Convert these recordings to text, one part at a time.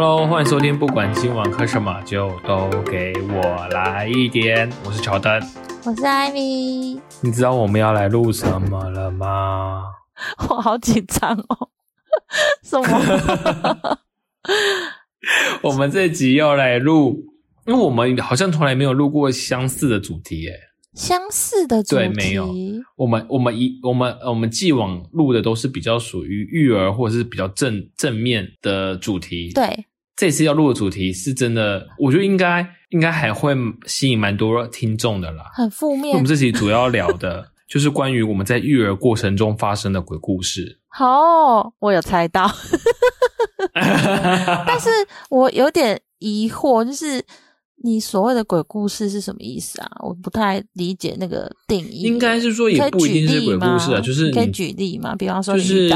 Hello，欢迎收听，不管今晚喝什么，就都给我来一点。我是乔丹，我是艾米。你知道我们要来录什么了吗？我好紧张哦。什么？我们这集要来录，因为我们好像从来没有录过相似的主题，诶相似的主题对，没有。我们我们一我们我们既往录的都是比较属于育儿或者是比较正正面的主题。对，这次要录的主题是真的，我觉得应该应该还会吸引蛮多听众的啦。很负面。我们这期主要聊的 就是关于我们在育儿过程中发生的鬼故事。好，我有猜到，但是我有点疑惑，就是你所谓的鬼故事是什么意思啊？我不太理解那个定义。应该是说也不一定是鬼故事啊，就是可以举例嘛？比方说，就是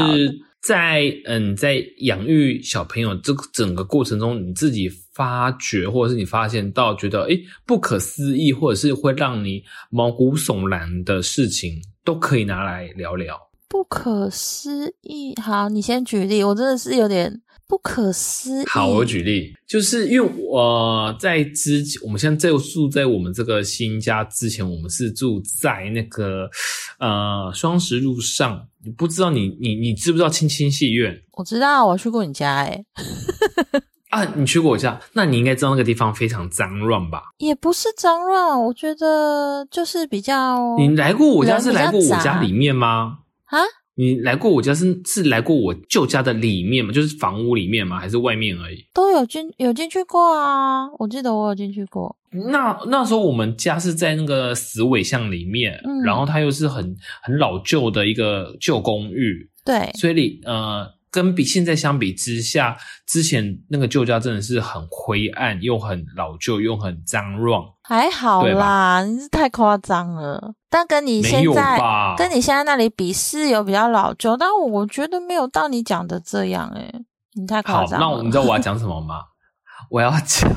在嗯，在养育小朋友这个整个过程中，你自己发觉或者是你发现到觉得诶不可思议，或者是会让你毛骨悚然的事情，都可以拿来聊聊。不可思议，好，你先举例，我真的是有点不可思议。好，我举例，就是因为我在之前，我们现在在住在我们这个新家之前，我们是住在那个呃双十路上。你不知道你你你知不知道青青戏院？我知道，我去过你家，哎，啊，你去过我家，那你应该知道那个地方非常脏乱吧？也不是脏乱，我觉得就是比较。你来过我家是来过我家里面吗？啊，你来过我家是是来过我旧家的里面吗？就是房屋里面吗？还是外面而已？都有进有进去过啊，我记得我有进去过。那那时候我们家是在那个死尾巷里面，然后它又是很很老旧的一个旧公寓，对，所以里呃。跟比现在相比之下，之前那个旧家真的是很灰暗，又很老旧，又很脏乱。还好啦，你是太夸张了。但跟你现在跟你现在那里比，是有比较老旧，但我觉得没有到你讲的这样。诶你太夸张。那你知道我要讲什么吗？我要讲。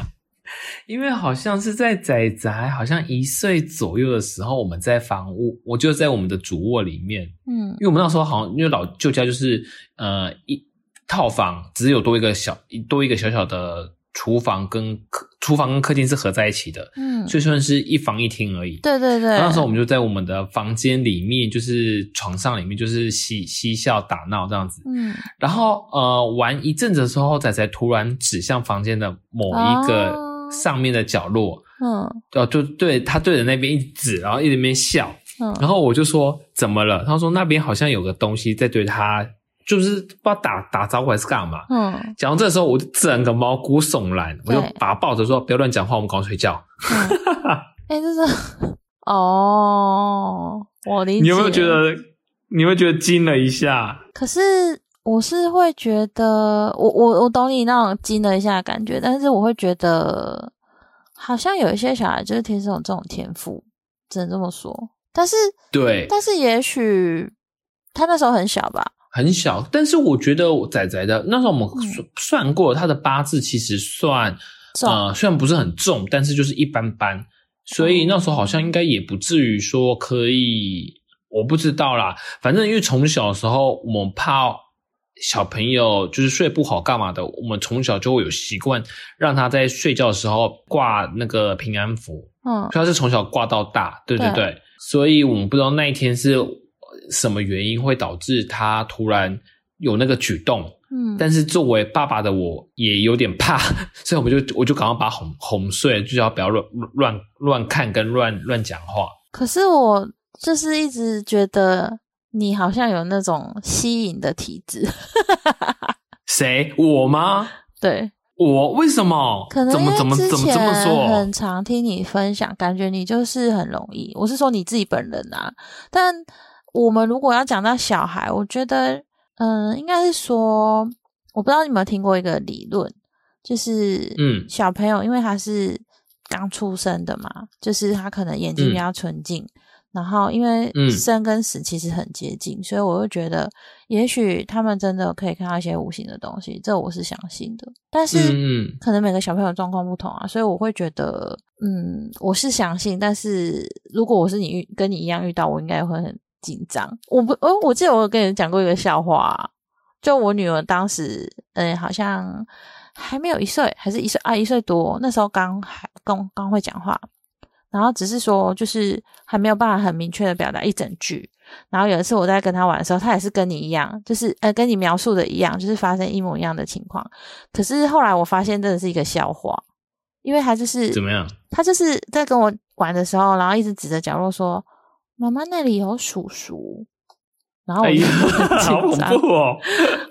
因为好像是在仔仔好像一岁左右的时候，我们在房屋，我就在我们的主卧里面，嗯，因为我们那时候好像因为老旧家就是呃一套房，只有多一个小多一个小小的厨房跟客厨房跟客厅是合在一起的，嗯，所以算是一房一厅而已。对对对，那时候我们就在我们的房间里面，就是床上里面就是嬉嬉笑打闹这样子，嗯，然后呃玩一阵子的时候，仔仔突然指向房间的某一个。上面的角落，嗯，哦，就对他对着那边一指，然后一直边笑，嗯，然后我就说怎么了？他说那边好像有个东西在对他，就是不知道打打招呼还是干嘛，嗯，讲到这时候我就整个毛骨悚然，我就把他抱着说不要乱讲话，我们赶快睡觉。哎，这是哦，我理解。你有没有觉得？你会觉得惊了一下？可是。我是会觉得，我我我懂你那种惊了一下的感觉，但是我会觉得，好像有一些小孩就是天生有这种天赋，只能这么说。但是，对，但是也许他那时候很小吧，很小。但是我觉得仔仔的那时候我们算过他的八字，其实算呃，虽然不是很重，但是就是一般般。所以那时候好像应该也不至于说可以，我不知道啦。反正因为从小的时候我们怕。小朋友就是睡不好干嘛的？我们从小就会有习惯，让他在睡觉的时候挂那个平安符。嗯，他是从小挂到大，对对对。所以我们不知道那一天是什么原因会导致他突然有那个举动。嗯，但是作为爸爸的我也有点怕，所以我们就我就赶快把哄哄睡，就要不要乱乱乱看跟乱乱讲话。可是我就是一直觉得。你好像有那种吸引的体质，谁？我吗？对，我为什么？可能怎么怎么怎么这么说？很常听你分享，感觉你就是很容易。我是说你自己本人啊。但我们如果要讲到小孩，我觉得，嗯，应该是说，我不知道你有没有听过一个理论，就是，嗯，小朋友因为他是刚出生的嘛，就是他可能眼睛比较纯净。然后，因为生跟死其实很接近，所以我会觉得，也许他们真的可以看到一些无形的东西，这我是相信的。但是，可能每个小朋友状况不同啊，所以我会觉得，嗯，我是相信。但是如果我是你遇跟你一样遇到，我应该会很紧张。我不，哦，我记得我跟你讲过一个笑话，就我女儿当时，嗯，好像还没有一岁，还是一岁啊，一岁多，那时候刚还刚刚会讲话，然后只是说就是还没有办法很明确的表达一整句。然后有一次我在跟他玩的时候，他也是跟你一样，就是呃跟你描述的一样，就是发生一模一样的情况。可是后来我发现真的是一个笑话，因为他就是怎么样？他就是在跟我玩的时候，然后一直指着角落说：“妈妈那里有鼠鼠。”然后我就很紧张，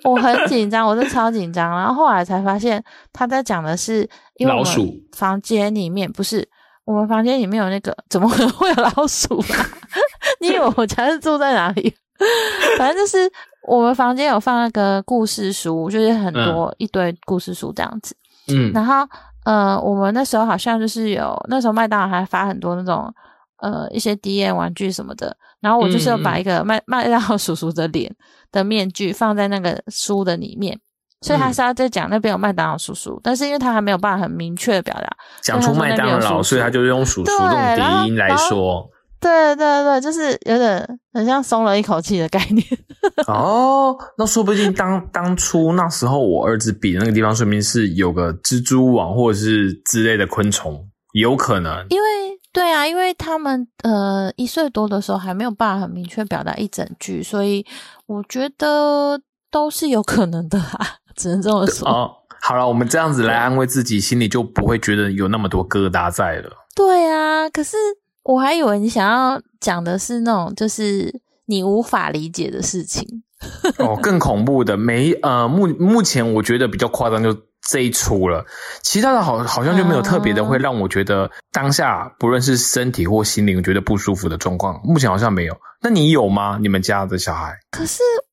我很紧张，我是超紧张。然后后来才发现他在讲的是，因为我们房间里面不是我们房间里面有那个，怎么可能会有老鼠啊？你以为我家是住在哪里？反正就是我们房间有放那个故事书，就是很多一堆故事书这样子。嗯，然后呃，我们那时候好像就是有那时候麦当劳还发很多那种。呃，一些 D N 玩具什么的，然后我就是要把一个麦麦当劳叔叔的脸的面具放在那个书的里面，所以他是要在讲那边有麦当劳叔叔，但是因为他还没有办法很明确的表达讲出麦当劳，所以他就用叔叔这种低音来说，对对对，就是有点很像松了一口气的概念。哦，那说不定当当初那时候我儿子比的那个地方，说明是有个蜘蛛网或者是之类的昆虫，有可能，因为。对啊，因为他们呃一岁多的时候还没有办法很明确表达一整句，所以我觉得都是有可能的啊，只能这么说。哦，好了，我们这样子来安慰自己，心里就不会觉得有那么多疙瘩在了。对啊，可是我还以为你想要讲的是那种就是你无法理解的事情。哦，更恐怖的没呃目目前我觉得比较夸张就。这一出了，其他的好好像就没有特别的会让我觉得当下不论是身体或心灵觉得不舒服的状况，目前好像没有。那你有吗？你们家的小孩？可是，嗯，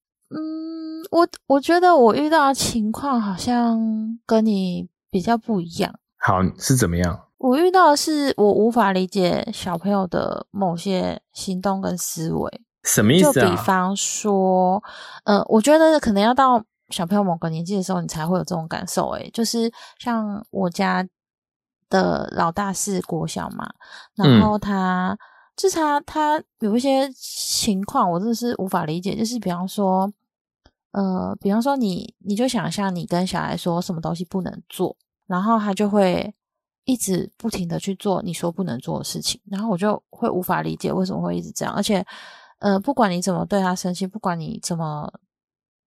我我觉得我遇到的情况好像跟你比较不一样。好，是怎么样？我遇到的是我无法理解小朋友的某些行动跟思维。什么意思啊？就比方说，呃，我觉得可能要到。小朋友某个年纪的时候，你才会有这种感受。诶就是像我家的老大是国小嘛，然后他就是他他有一些情况，我真的是无法理解。就是比方说，呃，比方说你你就想象你跟小孩说什么东西不能做，然后他就会一直不停的去做你说不能做的事情，然后我就会无法理解为什么会一直这样。而且，呃，不管你怎么对他生气，不管你怎么。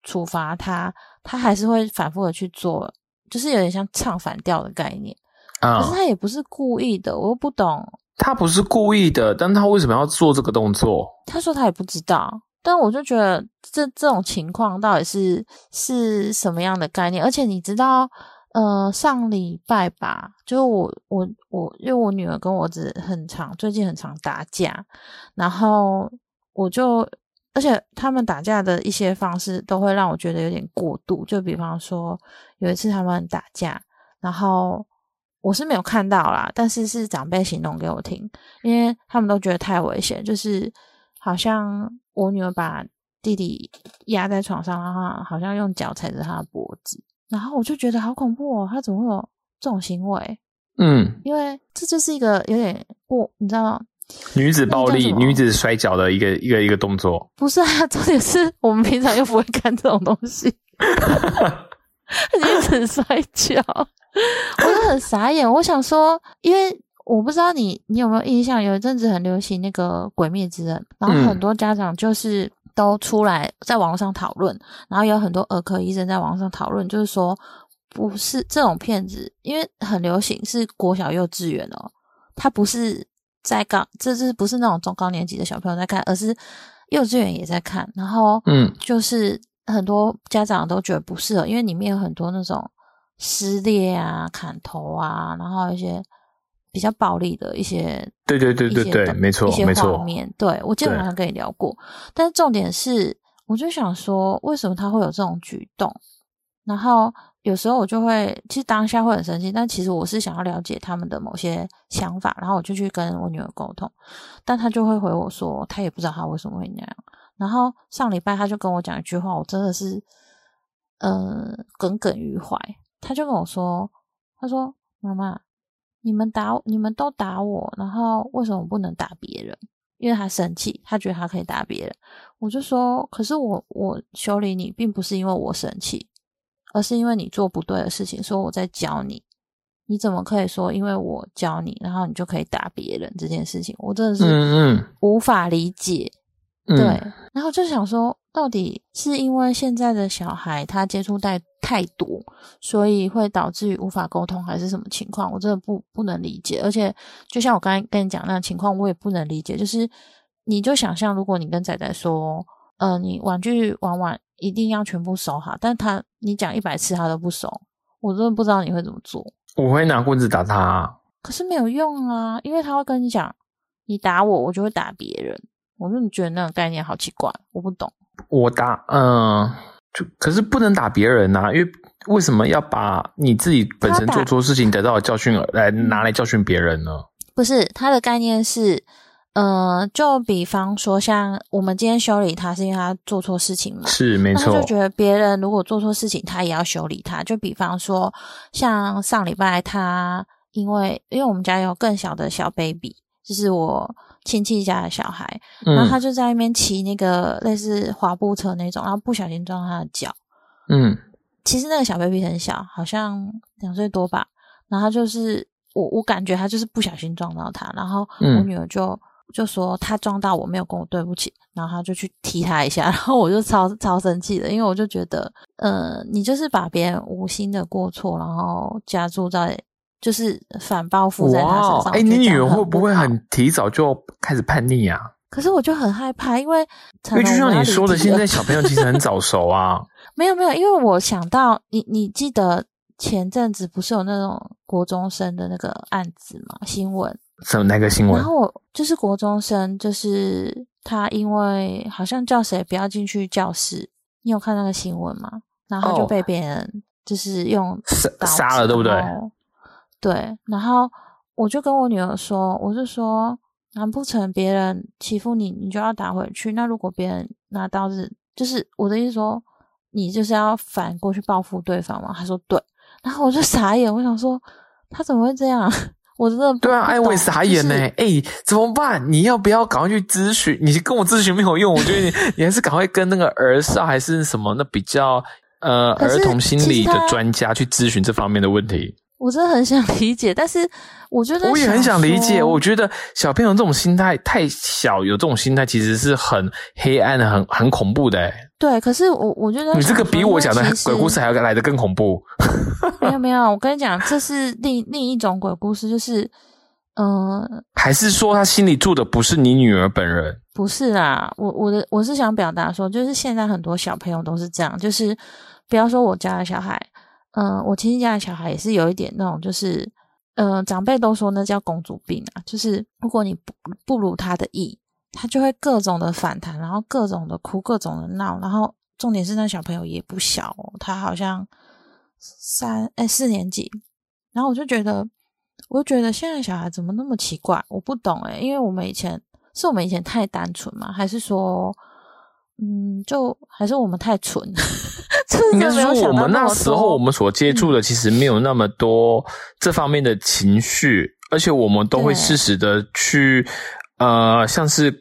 处罚他，他还是会反复的去做，就是有点像唱反调的概念。啊，可是他也不是故意的，我又不懂。他不是故意的，但他为什么要做这个动作？他说他也不知道，但我就觉得这这种情况到底是是什么样的概念？而且你知道，呃，上礼拜吧，就是我我我，因为我女儿跟我子很常最近很常打架，然后我就。而且他们打架的一些方式都会让我觉得有点过度，就比方说有一次他们打架，然后我是没有看到啦，但是是长辈形容给我听，因为他们都觉得太危险，就是好像我女儿把弟弟压在床上，然后好像用脚踩着他的脖子，然后我就觉得好恐怖哦，他怎么会有这种行为？嗯，因为这就是一个有点过，你知道吗。女子暴力、女子摔跤的一个一个一个动作，不是啊？重点是我们平常又不会看这种东西。女子摔跤，我就很傻眼。我想说，因为我不知道你你有没有印象，有一阵子很流行那个《鬼灭之刃》，然后很多家长就是都出来在网络上讨论，然后有很多儿科医生在网上讨论，就是说不是这种片子，因为很流行，是国小幼稚园哦，他不是。在高，这是不是那种中高年级的小朋友在看，而是幼稚园也在看。然后，嗯，就是很多家长都觉得不适合，因为里面有很多那种撕裂啊、砍头啊，然后一些比较暴力的一些，对对对对对，没错，一些画面。对我基本上跟你聊过，但是重点是，我就想说，为什么他会有这种举动？然后。有时候我就会，其实当下会很生气，但其实我是想要了解他们的某些想法，然后我就去跟我女儿沟通，但她就会回我说，她也不知道她为什么会那样。然后上礼拜她就跟我讲一句话，我真的是，呃，耿耿于怀。她就跟我说，她说：“妈妈，你们打，你们都打我，然后为什么不能打别人？因为他生气，他觉得他可以打别人。”我就说：“可是我我修理你，并不是因为我生气。”而是因为你做不对的事情，说我在教你。你怎么可以说因为我教你，然后你就可以打别人这件事情？我真的是无法理解。对，然后就想说，到底是因为现在的小孩他接触太太多，所以会导致于无法沟通，还是什么情况？我真的不不能理解。而且，就像我刚才跟你讲那情况，我也不能理解。就是你就想象，如果你跟仔仔说，呃，你玩具玩完一定要全部收好，但他你讲一百次他都不收，我真的不知道你会怎么做。我会拿棍子打他，可是没有用啊，因为他会跟你讲，你打我，我就会打别人。我真的觉得那个概念好奇怪，我不懂。我打，嗯，就可是不能打别人呐，因为为什么要把你自己本身做错事情得到的教训来拿来教训别人呢？不是，他的概念是。呃，就比方说，像我们今天修理他，是因为他做错事情嘛？是没错。就觉得别人如果做错事情，他也要修理他。就比方说，像上礼拜他，因为因为我们家有更小的小 baby，就是我亲戚家的小孩，然后他就在那边骑那个类似滑步车那种，然后不小心撞他的脚。嗯，其实那个小 baby 很小，好像两岁多吧。然后就是我，我感觉他就是不小心撞到他，然后我女儿就。就说他撞到我没有跟我对不起，然后他就去踢他一下，然后我就超超生气的，因为我就觉得，呃，你就是把别人无心的过错，然后加注在，就是反报复在他身上。哎，你女儿会不会很提早就开始叛逆啊？可是我就很害怕，因为因为就像你说的，现在小朋友其实很早熟啊。没有没有，因为我想到你，你记得前阵子不是有那种国中生的那个案子吗？新闻。什么那个新闻？然后我就是国中生，就是他因为好像叫谁不要进去教室，你有看那个新闻吗？然后就被别人就是用杀杀了，对不对？对。然后我就跟我女儿说，我就说，难不成别人欺负你，你就要打回去？那如果别人拿刀子，就是我的意思说，你就是要反过去报复对方吗？她说对。然后我就傻眼，我想说，他怎么会这样？我真的对啊，哎，我也傻眼呢。哎，怎么办？你要不要赶快去咨询？你跟我咨询没有用，我觉得你 你还是赶快跟那个儿少还是什么那比较呃儿童心理的专家去咨询这方面的问题。我真的很想理解，但是我觉得我也很想理解。我觉得小朋友这种心态太小，有这种心态其实是很黑暗的、很很恐怖的。对，可是我我觉得你这个比我讲的鬼故事还要来的更恐怖。没有 没有，我跟你讲，这是另另一种鬼故事，就是嗯，还是说他心里住的不是你女儿本人？不是啦，我我的我是想表达说，就是现在很多小朋友都是这样，就是不要说我家的小孩。嗯，我亲戚家的小孩也是有一点那种，就是，呃，长辈都说那叫公主病啊，就是如果你不不如他的意，他就会各种的反弹，然后各种的哭，各种的闹，然后重点是那小朋友也不小哦，他好像三哎四年级，然后我就觉得，我就觉得现在小孩怎么那么奇怪，我不懂诶，因为我们以前是我们以前太单纯吗？还是说？嗯，就还是我们太蠢，应该是说我们那时候我们所接触的其实没有那么多这方面的情绪，而且我们都会适时的去呃，像是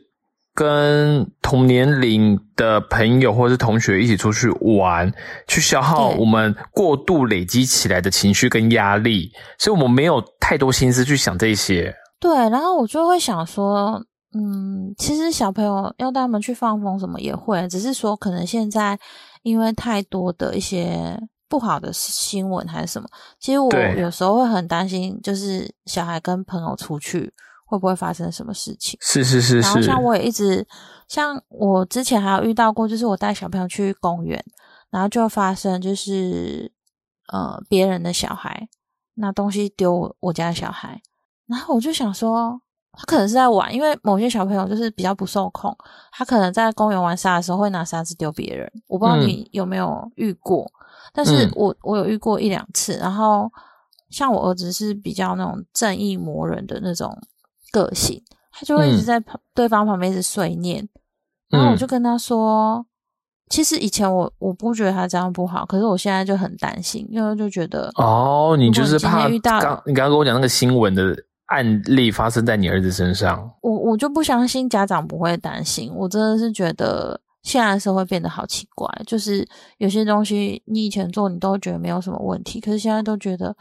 跟同年龄的朋友或者是同学一起出去玩，去消耗我们过度累积起来的情绪跟压力，所以我们没有太多心思去想这些。对，然后我就会想说。嗯，其实小朋友要带他们去放风什么也会，只是说可能现在因为太多的一些不好的新闻还是什么，其实我有时候会很担心，就是小孩跟朋友出去会不会发生什么事情？是是是是。然后像我也一直，像我之前还有遇到过，就是我带小朋友去公园，然后就发生就是呃别人的小孩拿东西丢我家的小孩，然后我就想说。他可能是在玩，因为某些小朋友就是比较不受控，他可能在公园玩沙的时候会拿沙子丢别人。我不知道你有没有遇过，但是我我有遇过一两次。然后像我儿子是比较那种正义魔人的那种个性，他就会一直在旁对方旁边一直碎念。然后我就跟他说，其实以前我我不觉得他这样不好，可是我现在就很担心，因为就觉得哦，你就是怕遇到刚你刚刚跟我讲那个新闻的。案例发生在你儿子身上，我我就不相信家长不会担心。我真的是觉得现在社会变得好奇怪，就是有些东西你以前做你都觉得没有什么问题，可是现在都觉得，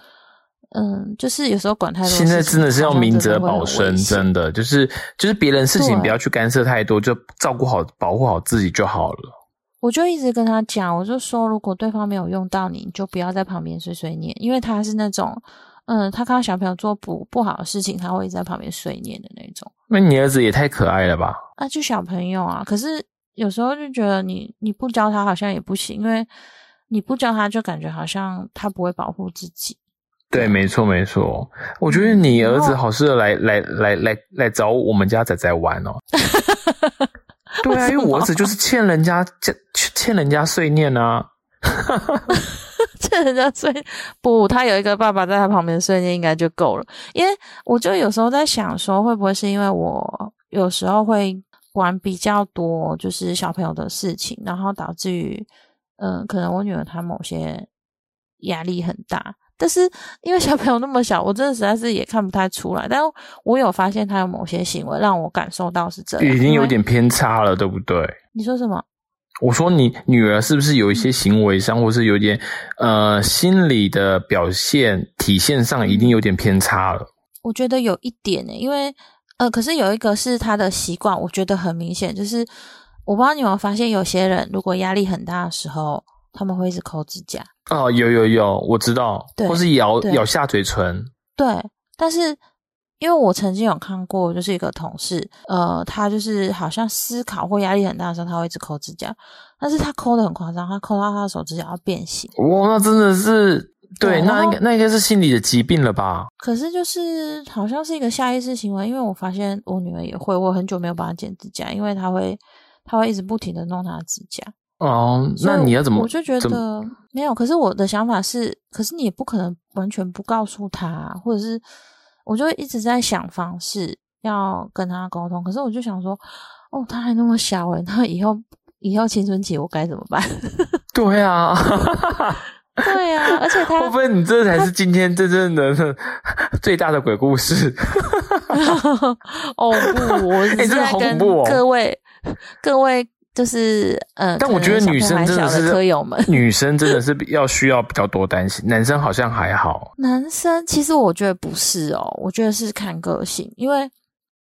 嗯，就是有时候管太多。现在真的是要明哲保身，真的就是就是别人事情不要去干涉太多，就照顾好保护好自己就好了。我就一直跟他讲，我就说如果对方没有用到你，你就不要在旁边碎碎念，因为他是那种，嗯，他看到小朋友做不不好的事情，他会一直在旁边碎念的那种。那你儿子也太可爱了吧？啊，就小朋友啊，可是。有时候就觉得你你不教他好像也不行，因为你不教他就感觉好像他不会保护自己。对，没错没错。我觉得你儿子好适合来来来来来找我们家仔仔玩哦。对啊，因为我儿子就是欠人家欠欠人家碎念啊。欠人家睡不，他有一个爸爸在他旁边碎念应该就够了。因为我就有时候在想说，会不会是因为我有时候会。管比较多，就是小朋友的事情，然后导致于，嗯，可能我女儿她某些压力很大，但是因为小朋友那么小，我真的实在是也看不太出来。但我有发现她有某些行为让我感受到是这样，已经有点偏差了，对不对？你说什么？我说你女儿是不是有一些行为上，或是有点呃心理的表现体现上，一定有点偏差了？我觉得有一点呢，因为。呃，可是有一个是她的习惯，我觉得很明显，就是我不知道你有没有发现，有些人如果压力很大的时候，他们会一直抠指甲。哦，有有有，我知道，或是咬咬下嘴唇。对，但是因为我曾经有看过，就是一个同事，呃，他就是好像思考或压力很大的时候，他会一直抠指甲，但是他抠的很夸张，他抠到他的手指甲要变形。哇，那真的是。对，那应该那应该是心理的疾病了吧？可是就是好像是一个下意识行为，因为我发现我女儿也会，我很久没有帮她剪指甲，因为她会，她会一直不停的弄她的指甲。哦，那你要怎么？我就觉得没有。可是我的想法是，可是你也不可能完全不告诉她，或者是，我就一直在想方式要跟他沟通。可是我就想说，哦，他还那么小诶，那以后以后青春期我该怎么办？对啊。对啊，而且他会不会你这才是今天真正的 最大的鬼故事？哦不，我是在跟各位各位就是呃，但我觉得女生真的是科友们，女生真的是要需要比较多担心，男生好像还好。男生其实我觉得不是哦，我觉得是看个性，因为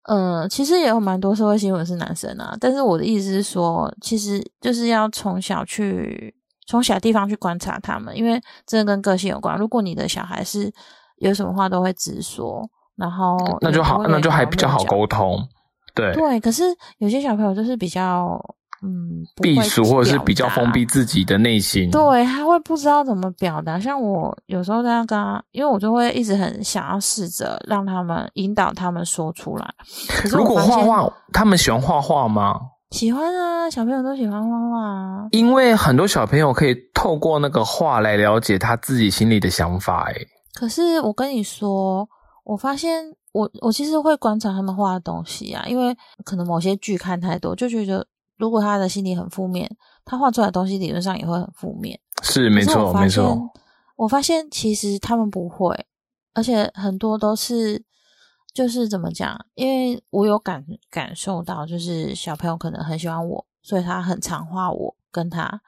呃，其实也有蛮多社会新闻是男生啊，但是我的意思是说，其实就是要从小去。从小地方去观察他们，因为真的跟个性有关。如果你的小孩是有什么话都会直说，然后那就好，那就还比较好沟通。对对，可是有些小朋友就是比较嗯避暑，或者是比较封闭自己的内心。对，他会不知道怎么表达。像我有时候在跟他，因为我就会一直很想要试着让他们引导他们说出来。如果画画，他们喜欢画画吗？喜欢啊，小朋友都喜欢画画啊。因为很多小朋友可以透过那个画来了解他自己心里的想法。哎，可是我跟你说，我发现我我其实会观察他们画的东西啊，因为可能某些剧看太多，就觉得如果他的心理很负面，他画出来的东西理论上也会很负面。是没错，没错。我发现其实他们不会，而且很多都是。就是怎么讲？因为我有感感受到，就是小朋友可能很喜欢我，所以他很常画我跟他，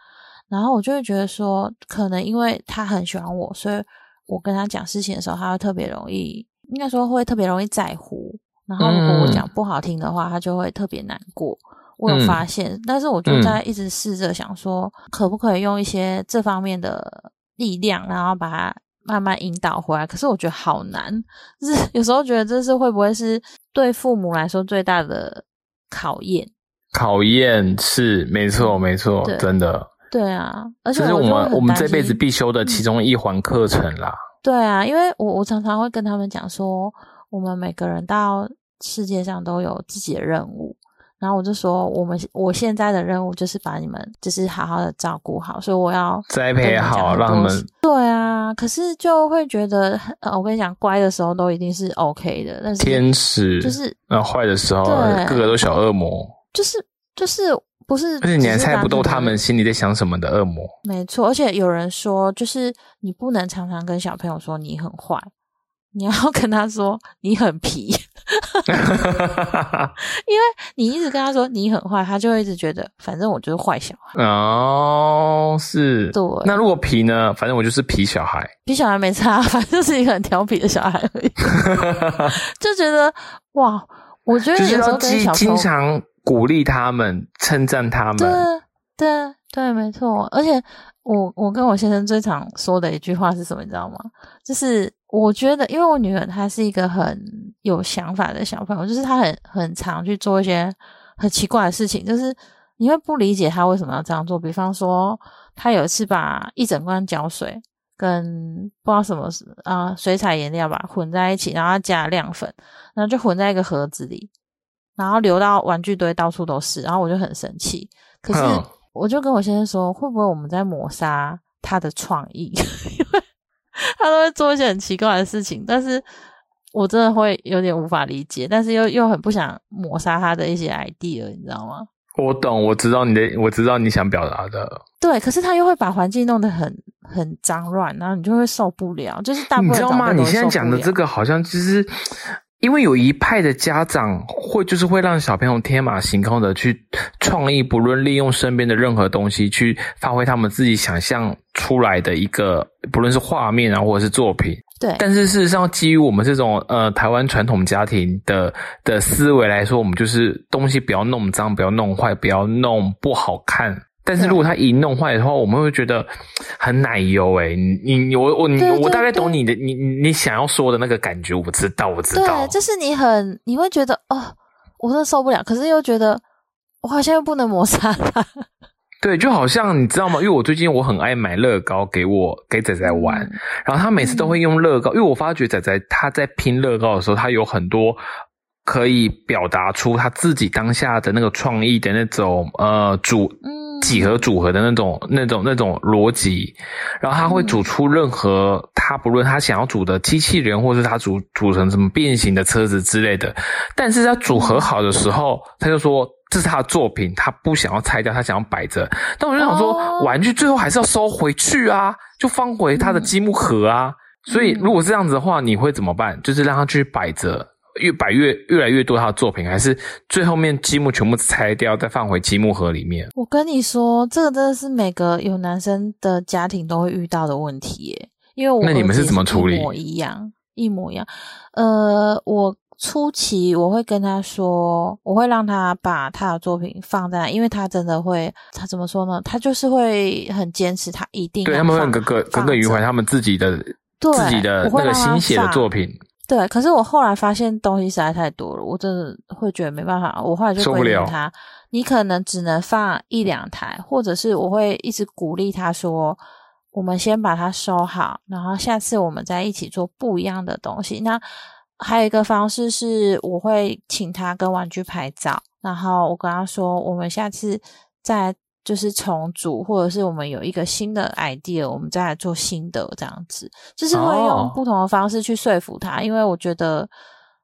然后我就会觉得说，可能因为他很喜欢我，所以我跟他讲事情的时候，他会特别容易，应该说会特别容易在乎。然后如果我讲不好听的话，他就会特别难过。我有发现，但是我就在一直试着想说，可不可以用一些这方面的力量，然后把它。慢慢引导回来，可是我觉得好难。就是 有时候觉得这是会不会是对父母来说最大的考验？考验是没错，没错，真的。对啊，而且这是我们我们这辈子必修的其中一环课程啦。对啊，因为我我常常会跟他们讲说，我们每个人到世界上都有自己的任务。然后我就说，我们我现在的任务就是把你们就是好好的照顾好，所以我要栽培好，让他们对啊。可是就会觉得，呃，我跟你讲，乖的时候都一定是 OK 的，但是天使就是那坏的时候，个个都小恶魔，就是就是不是，而且你还猜不透他们心里在想什么的恶魔。没错，而且有人说，就是你不能常常跟小朋友说你很坏，你要跟他说你很皮，因为你一直跟他说你很坏，他就会一直觉得反正我就是坏小孩。哦，是。对。那如果皮呢？反正我就是皮小孩。皮小孩没差，反正就是一个很调皮的小孩而已。就觉得哇，我觉得有时候跟小经常鼓励他们，称赞他们。对对对，没错。而且我我跟我先生最常说的一句话是什么？你知道吗？就是。我觉得，因为我女儿她是一个很有想法的小朋友，就是她很很常去做一些很奇怪的事情，就是你会不理解她为什么要这样做。比方说，她有一次把一整罐胶水跟不知道什么啊水彩颜料吧混在一起，然后加亮粉，然后就混在一个盒子里，然后流到玩具堆到处都是，然后我就很生气。可是我就跟我先生说，会不会我们在抹杀他的创意？因为他都会做一些很奇怪的事情，但是我真的会有点无法理解，但是又又很不想抹杀他的一些 idea，你知道吗？我懂，我知道你的，我知道你想表达的。对，可是他又会把环境弄得很很脏乱，然后你就会受不了。就是大部分你知道吗？你现在讲的这个好像其实。因为有一派的家长会，就是会让小朋友天马行空的去创意，不论利用身边的任何东西去发挥他们自己想象出来的一个，不论是画面啊，或者是作品。对。但是事实上，基于我们这种呃台湾传统家庭的的思维来说，我们就是东西不要弄脏，不要弄坏，不要弄不好看。但是如果他一弄坏的话，我们会觉得很奶油哎，你你我我你我大概懂你的你你想要说的那个感觉，我知道我知道，对，就是你很你会觉得哦，我真的受不了，可是又觉得我好像又不能抹杀他。对，就好像你知道吗？因为我最近我很爱买乐高给我给仔仔玩，然后他每次都会用乐高，因为我发觉仔仔他在拼乐高的时候，他有很多可以表达出他自己当下的那个创意的那种呃主。几何组合的那种、那种、那种逻辑，然后他会组出任何他不论他想要组的机器人，或是他组组成什么变形的车子之类的。但是他组合好的时候，他就说这是他的作品，他不想要拆掉，他想要摆着。但我就想说，玩具最后还是要收回去啊，就放回他的积木盒啊。所以如果这样子的话，你会怎么办？就是让他去摆着。越摆越越来越多他的作品，还是最后面积木全部拆掉，再放回积木盒里面。我跟你说，这个真的是每个有男生的家庭都会遇到的问题耶。因为我那你们是怎么处理？一模一样，一模一样。呃，我初期我会跟他说，我会让他把他的作品放在，因为他真的会，他怎么说呢？他就是会很坚持，他一定对他们会耿耿耿耿于怀他们自己的自己的那个心血的作品。对，可是我后来发现东西实在太多了，我真的会觉得没办法。我后来就规定他，你可能只能放一两台，或者是我会一直鼓励他说，我们先把它收好，然后下次我们再一起做不一样的东西。那还有一个方式是，我会请他跟玩具拍照，然后我跟他说，我们下次再。就是重组，或者是我们有一个新的 idea，我们再来做新的这样子，就是会用不同的方式去说服他。因为我觉得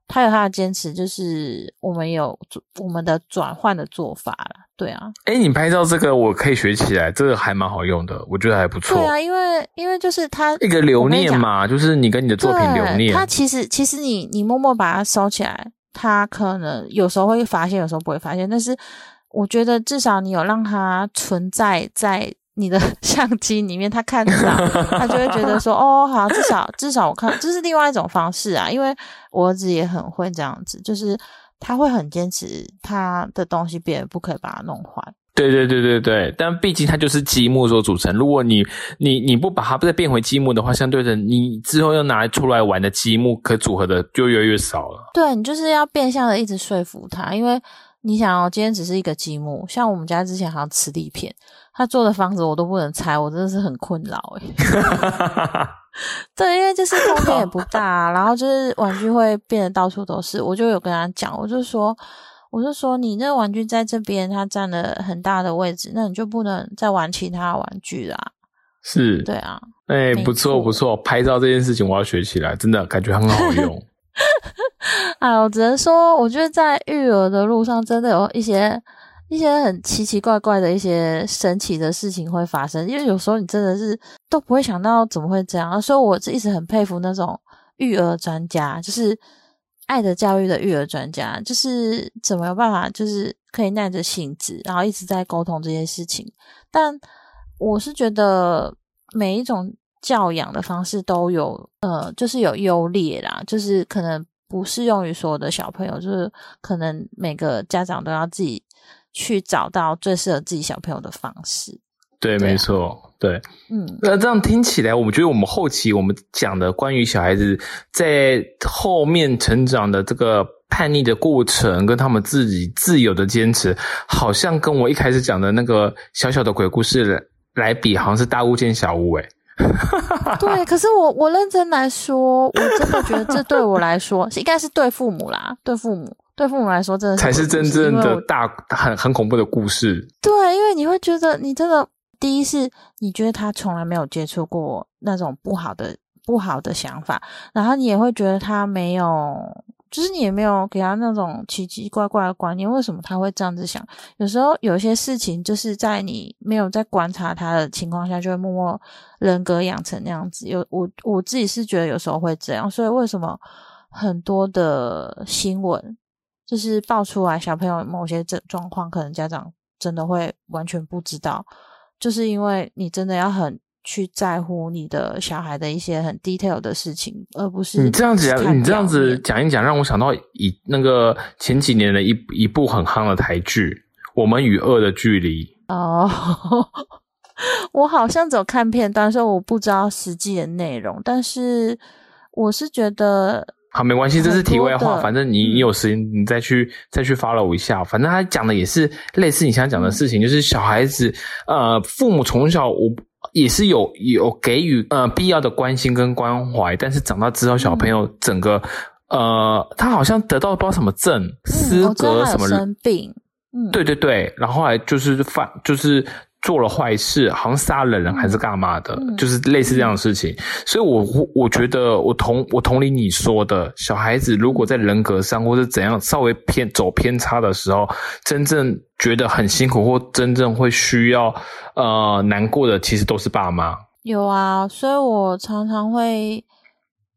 他有他的坚持，就是我们有我们的转换的做法了。对啊，哎，你拍照这个我可以学起来，这个还蛮好用的，我觉得还不错。对啊，因为因为就是他一个留念嘛，就是你跟你的作品留念。他其实其实你你默默把它收起来，他可能有时候会发现，有时候不会发现，但是。我觉得至少你有让它存在在你的 相机里面，他看到，他就会觉得说：“哦，好，至少至少我看这是另外一种方式啊。”因为我儿子也很会这样子，就是他会很坚持他的东西，别人不可以把它弄坏。对对对对对，但毕竟它就是积木所组成。如果你你你不把它再变回积木的话，相对的，你之后要拿出来玩的积木可组合的就越来越少了。对你就是要变相的一直说服他，因为。你想哦，今天只是一个积木，像我们家之前好像磁力片，他做的房子我都不能拆，我真的是很困扰哎。对，因为就是空间也不大，然后就是玩具会变得到处都是，我就有跟他讲，我就说，我就说你那玩具在这边，它占了很大的位置，那你就不能再玩其他玩具啦。是，对啊，哎，不错不错，拍照这件事情我要学起来，真的感觉很好用。哎，我只能说，我觉得在育儿的路上，真的有一些一些很奇奇怪怪的一些神奇的事情会发生。因为有时候你真的是都不会想到怎么会这样，所以我一直很佩服那种育儿专家，就是爱的教育的育儿专家，就是怎么有办法，就是可以耐着性子，然后一直在沟通这些事情。但我是觉得每一种教养的方式都有，呃，就是有优劣啦，就是可能不适用于所有的小朋友，就是可能每个家长都要自己去找到最适合自己小朋友的方式。对，没错，对，嗯，那这样听起来，我们觉得我们后期我们讲的关于小孩子在后面成长的这个叛逆的过程，跟他们自己自由的坚持，好像跟我一开始讲的那个小小的鬼故事来比，好像是大巫见小巫，哎，对，可是我我认真来说，我真的觉得这对我来说，应该是对父母啦，对父母，对父母来说，真的才是真正的大很很恐怖的故事。对，因为你会觉得你真的。第一是你觉得他从来没有接触过那种不好的不好的想法，然后你也会觉得他没有，就是你也没有给他那种奇奇怪怪的观念，为什么他会这样子想？有时候有些事情就是在你没有在观察他的情况下，就会默默人格养成那样子。有我我自己是觉得有时候会这样，所以为什么很多的新闻就是爆出来小朋友某些症状况，可能家长真的会完全不知道。就是因为你真的要很去在乎你的小孩的一些很 detail 的事情，而不是你这样子讲，你这样子讲一讲，让我想到以那个前几年的一一部很夯的台剧《我们与恶的距离》哦，我好像只有看片段，所以我不知道实际的内容，但是我是觉得。好，没关系，这是题外话。反正你你有时间，你再去再去 follow 一下。反正他讲的也是类似你想讲的事情，就是小孩子，呃，父母从小我也是有有给予呃必要的关心跟关怀，但是长大之后，小朋友整个呃，他好像得到不知道什么症，失格什么生病，嗯，对对对，然后来就是犯就是。做了坏事，好像杀了人还是干嘛的，就是类似这样的事情。所以，我我觉得我同我同理你说的，小孩子如果在人格上或者怎样稍微偏走偏差的时候，真正觉得很辛苦或真正会需要呃难过的，其实都是爸妈。有啊，所以我常常会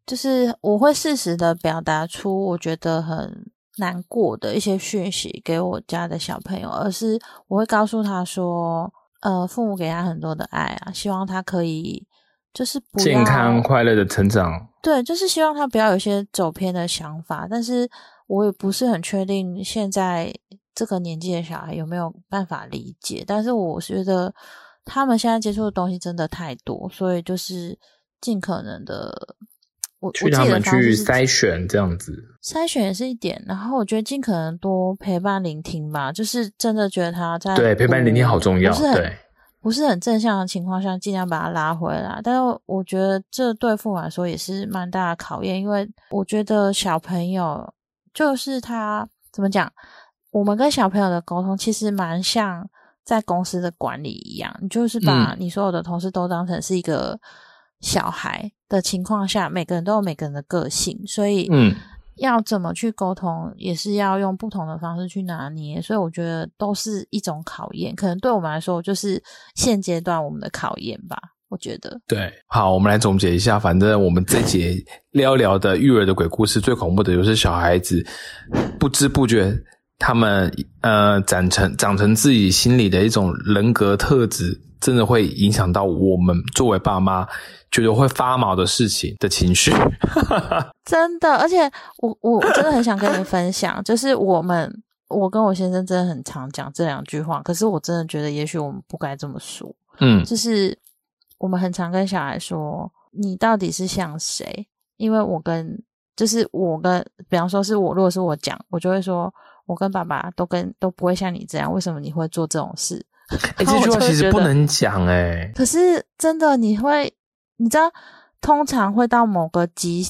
就是我会适时的表达出我觉得很难过的一些讯息给我家的小朋友，而是我会告诉他说。呃，父母给他很多的爱啊，希望他可以就是健康快乐的成长。对，就是希望他不要有些走偏的想法。但是我也不是很确定现在这个年纪的小孩有没有办法理解。但是我觉得他们现在接触的东西真的太多，所以就是尽可能的。我去他们去筛选这样子，筛选也是一点。然后我觉得尽可能多陪伴聆听吧，就是真的觉得他在对陪伴聆听好重要，对，不是很正向的情况下，尽量把他拉回来。但是我觉得这对父母来说也是蛮大的考验，因为我觉得小朋友就是他怎么讲，我们跟小朋友的沟通其实蛮像在公司的管理一样，你就是把你所有的同事都当成是一个。小孩的情况下，每个人都有每个人的个性，所以嗯，要怎么去沟通，也是要用不同的方式去拿捏。所以我觉得都是一种考验，可能对我们来说就是现阶段我们的考验吧。我觉得对，好，我们来总结一下，反正我们这节聊聊的育儿的鬼故事，最恐怖的就是小孩子不知不觉他们呃长成长成自己心里的一种人格特质，真的会影响到我们作为爸妈。觉得会发毛的事情的情绪，真的，而且我我真的很想跟你分享，就是我们我跟我先生真的很常讲这两句话，可是我真的觉得也许我们不该这么说，嗯，就是我们很常跟小孩说，你到底是像谁？因为我跟就是我跟，比方说是我，如果是我讲，我就会说我跟爸爸都跟都不会像你这样，为什么你会做这种事？哎，这句话 其实不能讲哎，可是真的你会。你知道，通常会到某个极，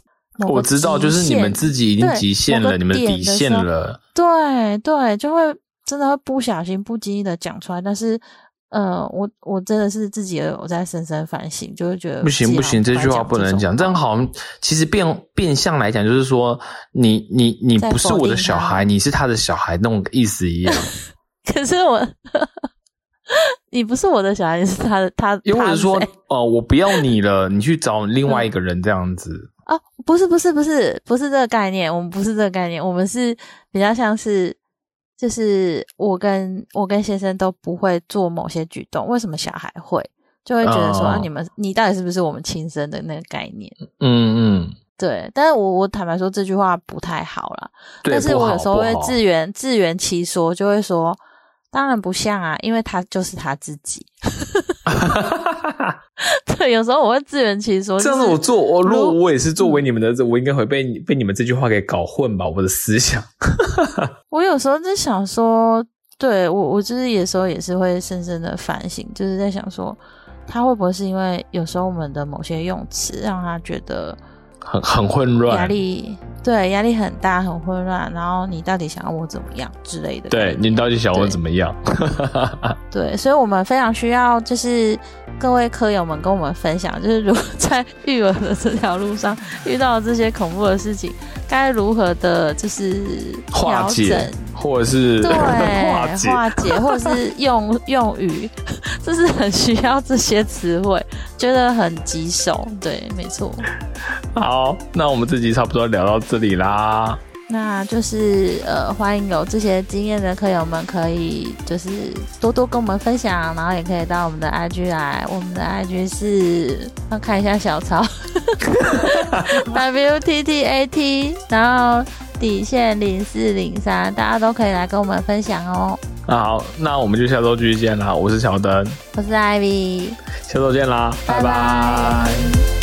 我知道，就是你们自己已经极限了，你们底线了。对对，就会真的会不小心、不经意的讲出来。但是，呃，我我真的是自己有在深深反省，就会觉得不行不行，这句话不能讲。这样好像其实变变相来讲，就是说你你你不是我的小孩，你是他的小孩那种意思一样。可是我。你不是我的小孩，你是他的，他。又或者说，哦，我不要你了，你去找另外一个人这样子。哦，不是不是不是不是这个概念，我们不是这个概念，我们是比较像是，就是我跟我跟先生都不会做某些举动，为什么小孩会？就会觉得说啊，你们你到底是不是我们亲生的那个概念？嗯嗯，对。但是我我坦白说这句话不太好啦，但是我有时候会自圆自圆其说，就会说。当然不像啊，因为他就是他自己。对，有时候我会自圆其说。这样子我做，我如果我也是作为你们的，我应该会被被你们这句话给搞混吧？我的思想。我有时候在想说，对我，我就是有时候也是会深深的反省，就是在想说，他会不会是因为有时候我们的某些用词让他觉得。很 很混乱，压力对压力很大，很混乱。然后你到底想要我怎么样之类的？对你到底想我怎么样？对，所以我们非常需要，就是各位科友们跟我们分享，就是如果在育儿的这条路上遇到这些恐怖的事情，该如何的，就是调整，或者是对化解，或者 是用 用语，就是很需要这些词汇，觉得很棘手。对，没错。好，那我们这集差不多聊到这里啦。那就是呃，欢迎有这些经验的客友们可以就是多多跟我们分享，然后也可以到我们的 IG 来。我们的 IG 是要看一下小抄，W T T A T，然后底线零四零三，大家都可以来跟我们分享哦。好，那我们就下周继续见啦。我是小灯，我是 Ivy，下周见啦，拜拜。